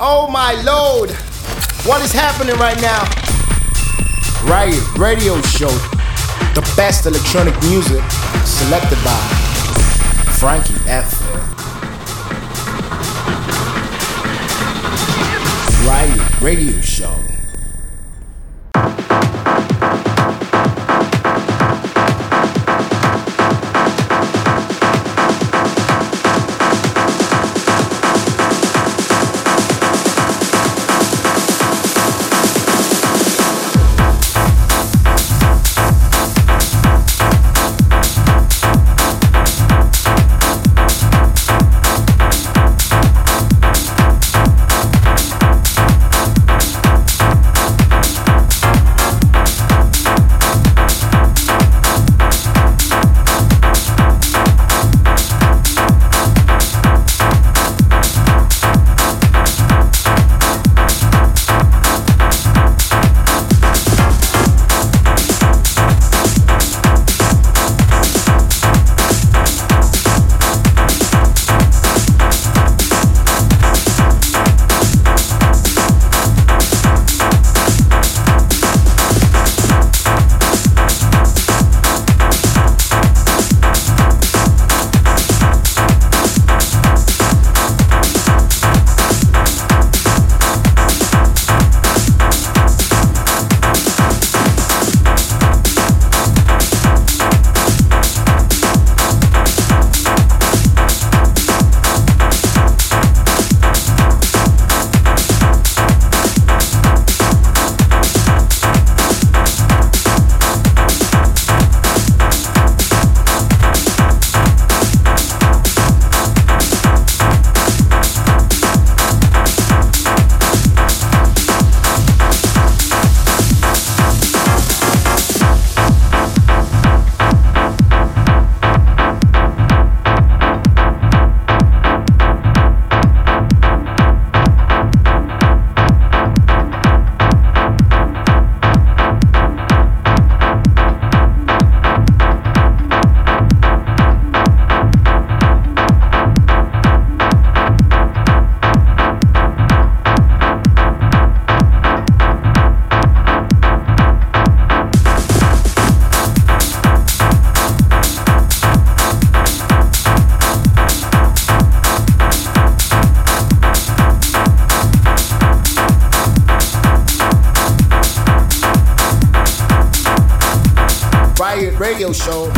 Oh my lord! What is happening right now? Riot Radio Show. The best electronic music selected by Frankie F. Riot Radio Show. Radio show.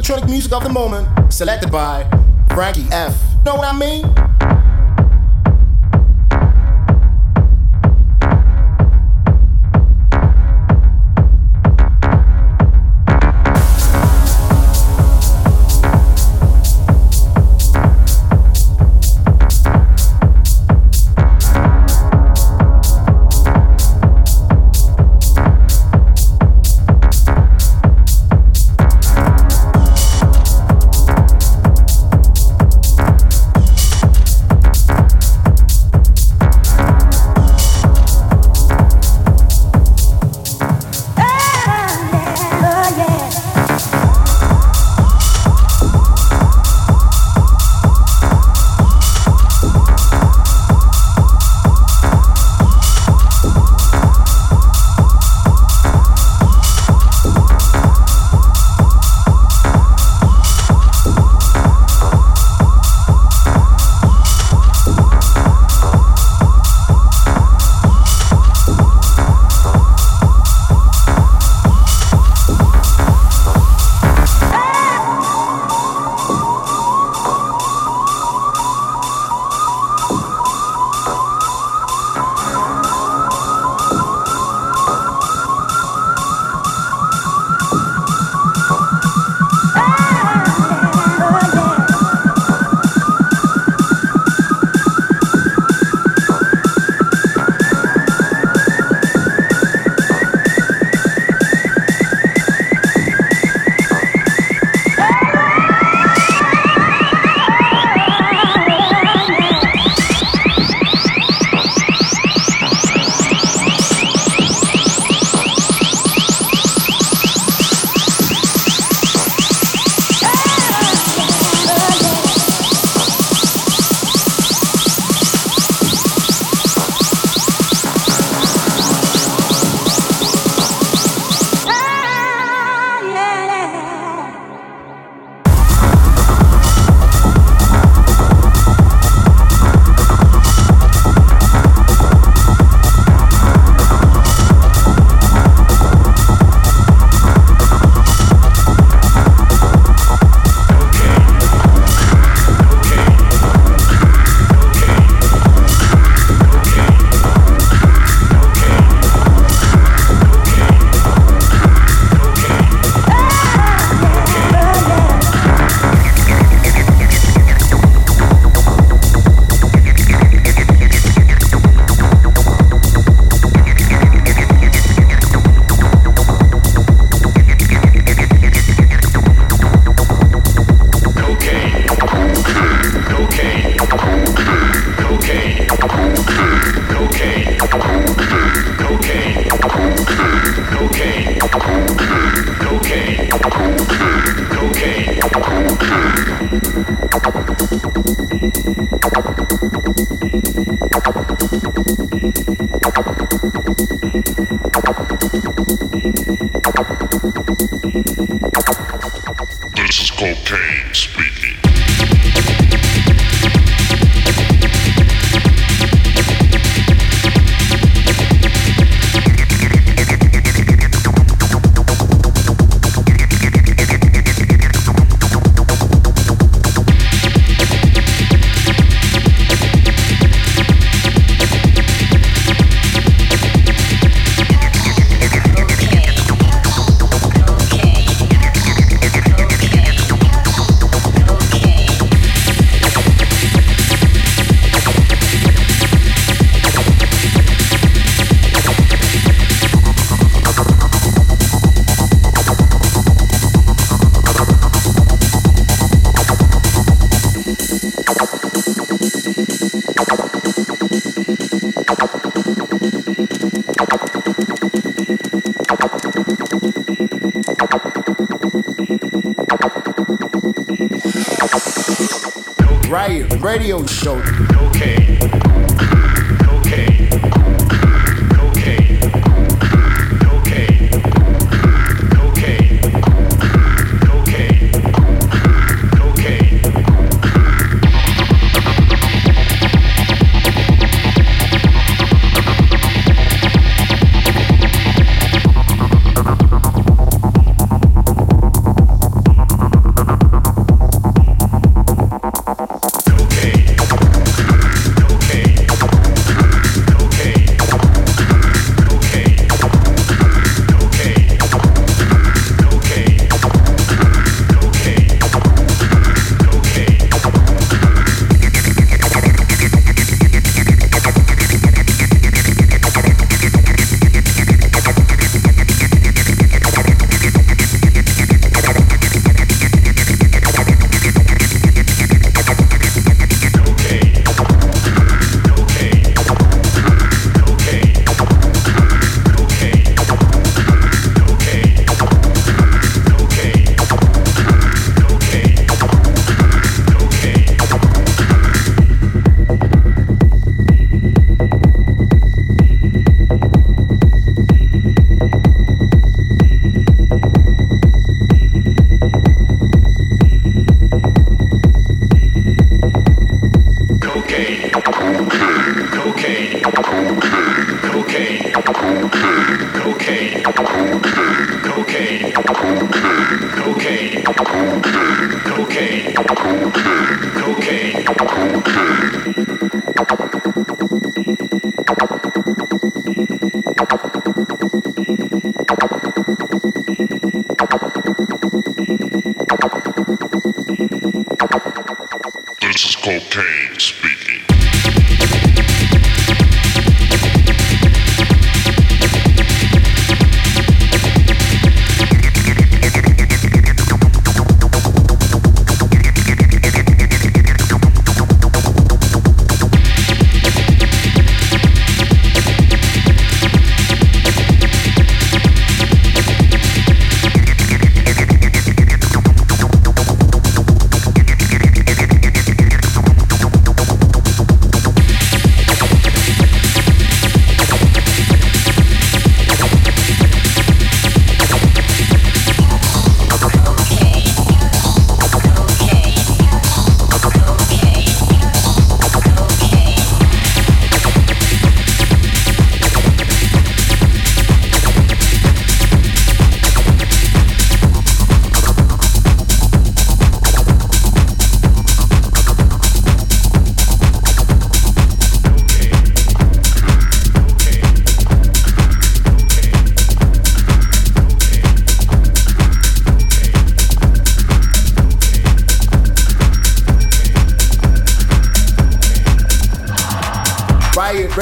Electronic music of the moment, selected by Frankie F. Know what I mean?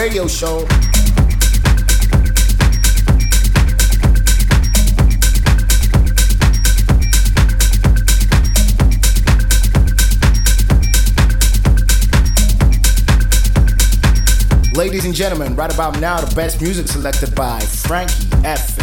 Radio show. Ladies and gentlemen, right about now, the best music selected by Frankie F.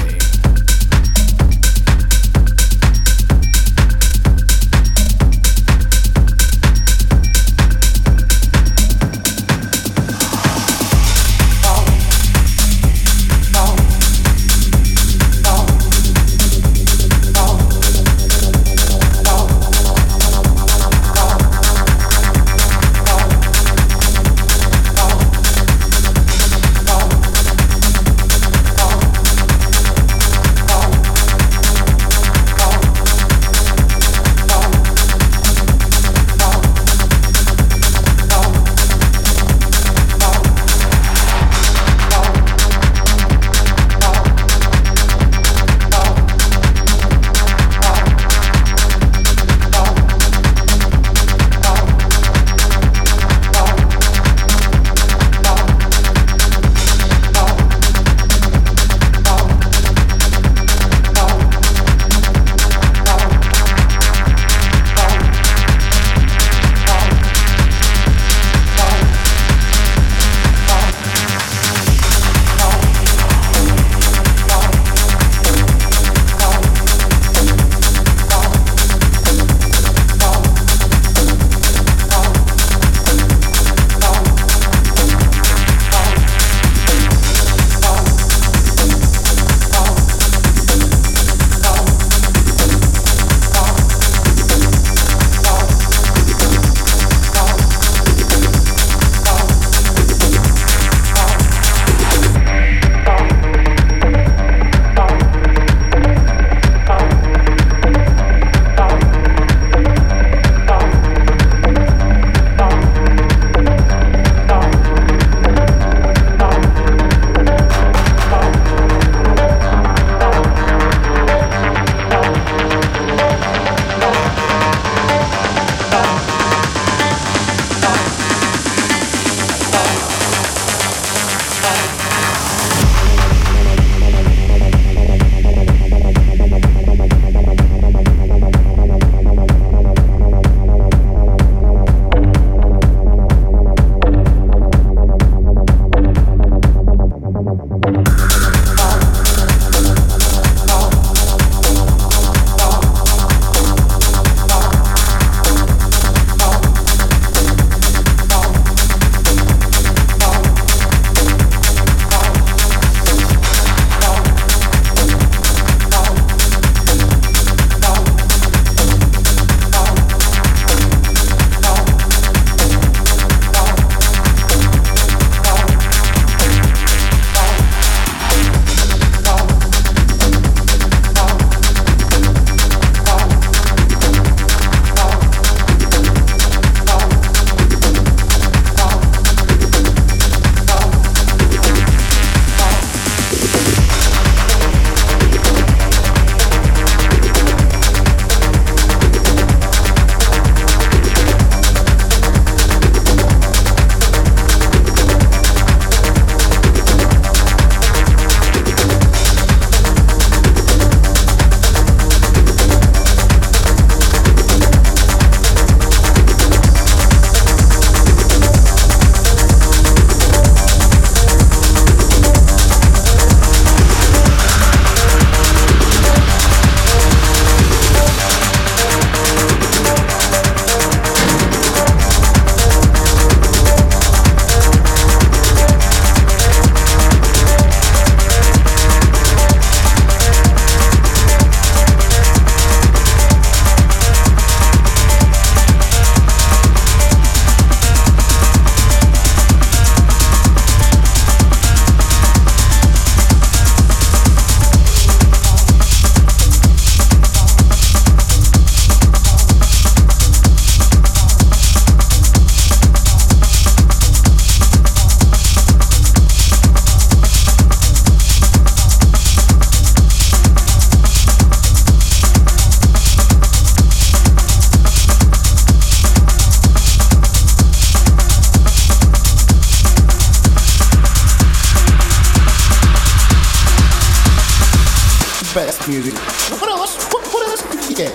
music. What else? What, what else? Yeah.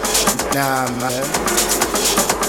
Nah, man.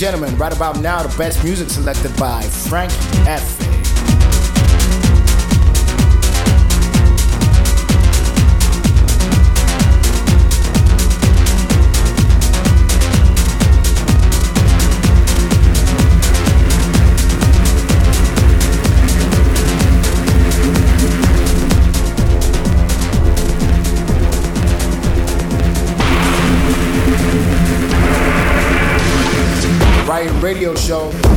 gentlemen, right about now, the best music selected by Frank F. radio show.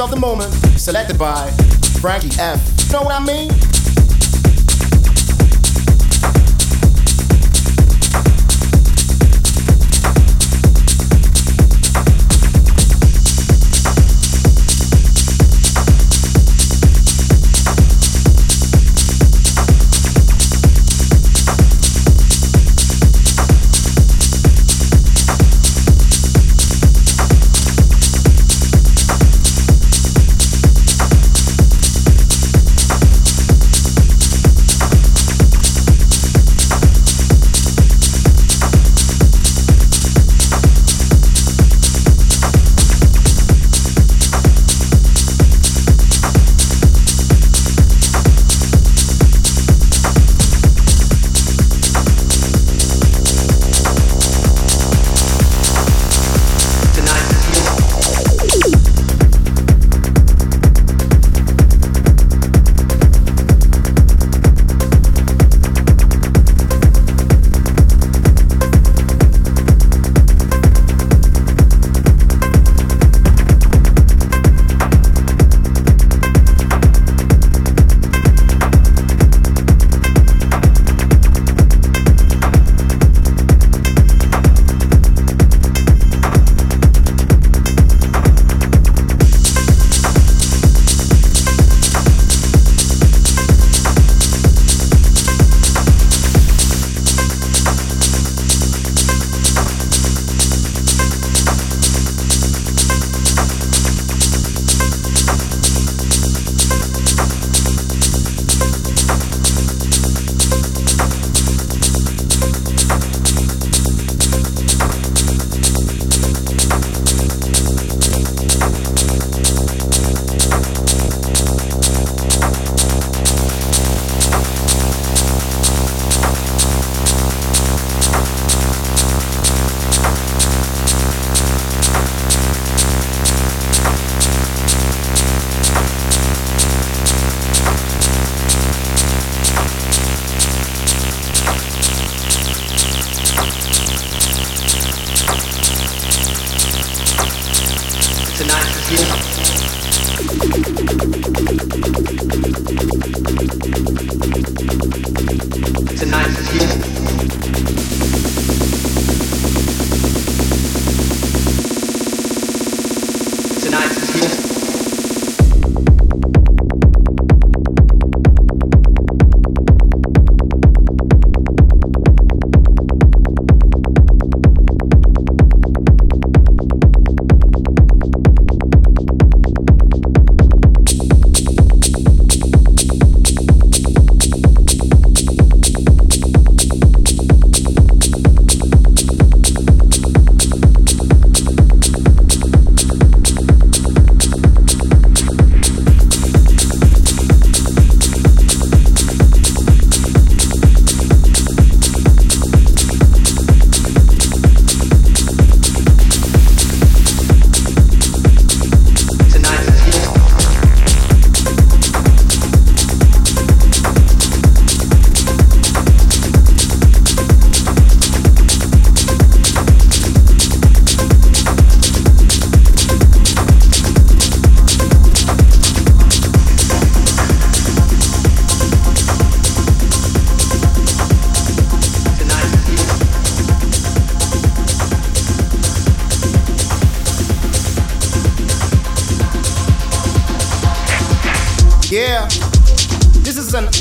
Of the moment, selected by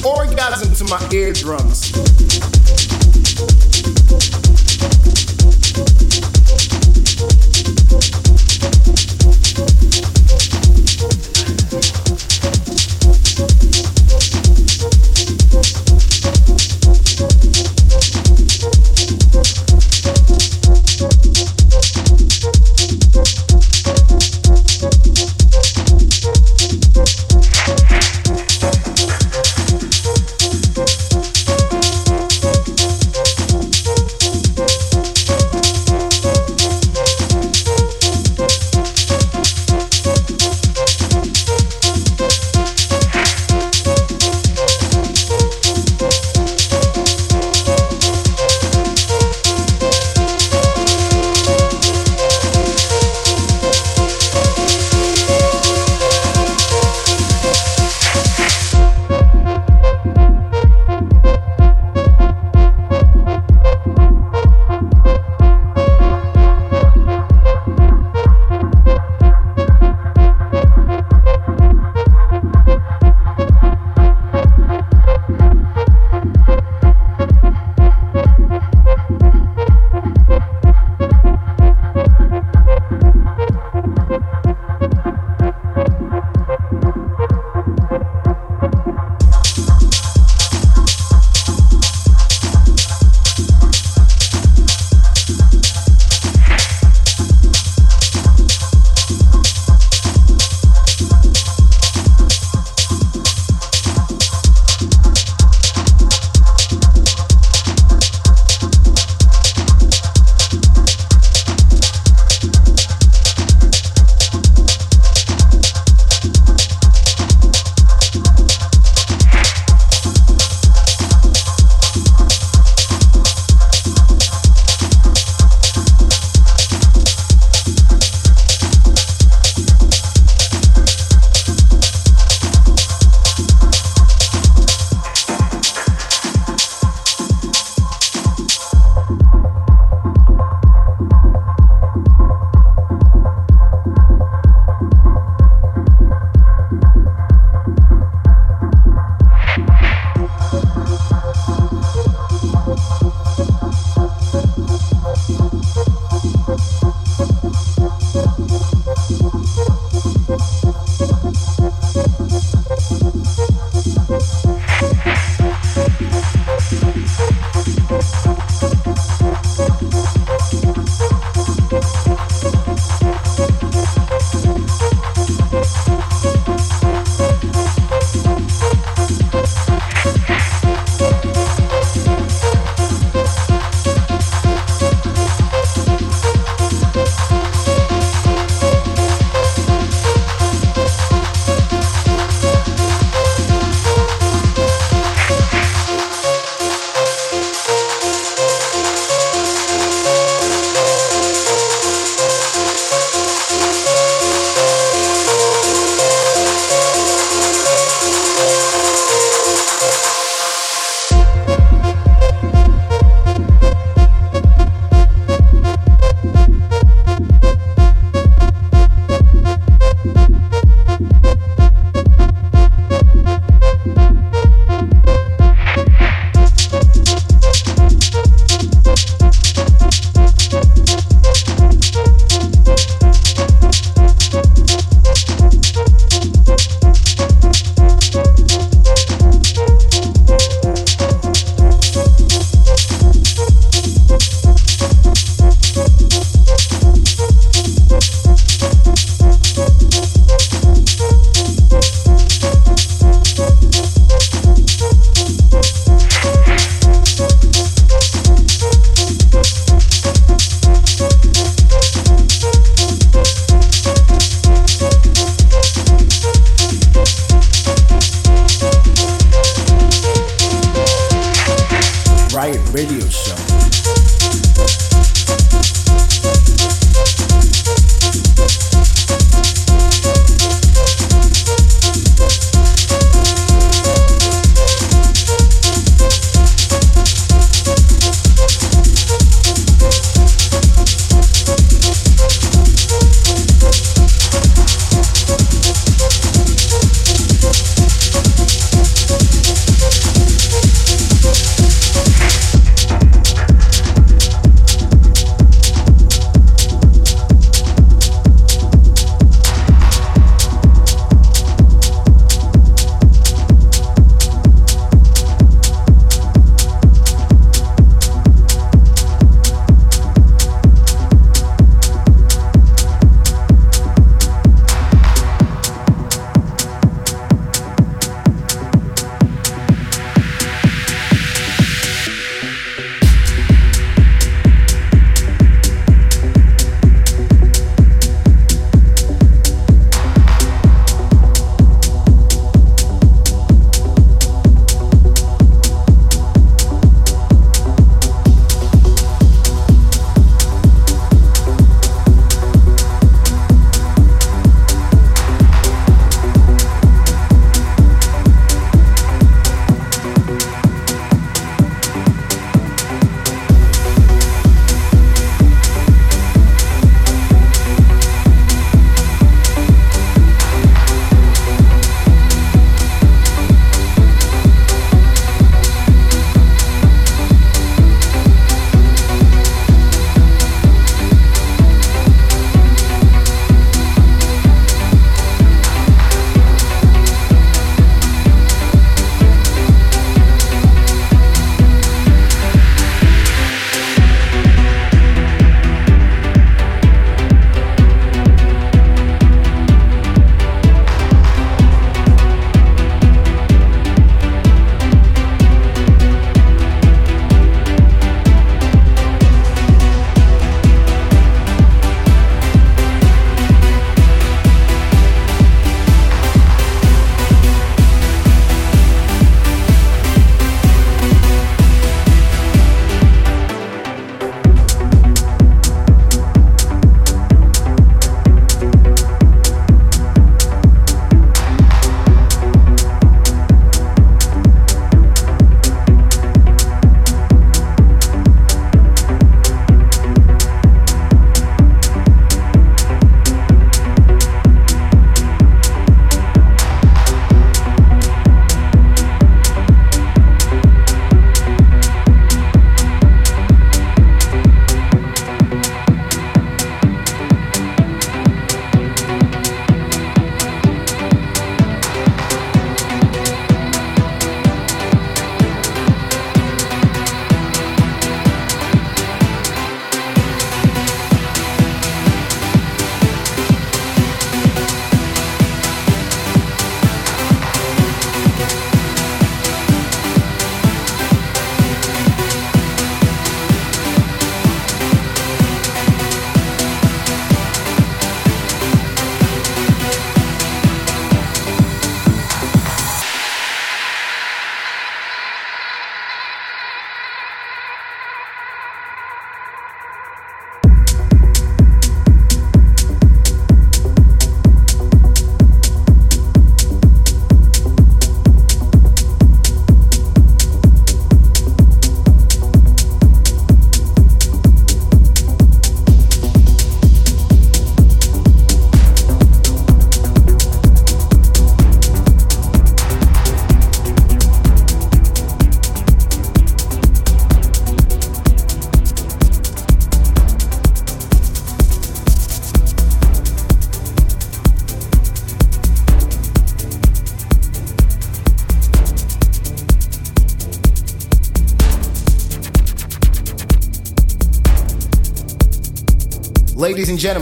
eardrums. my and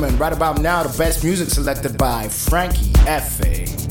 gentlemen, right about now, the best music selected by Frankie F.A.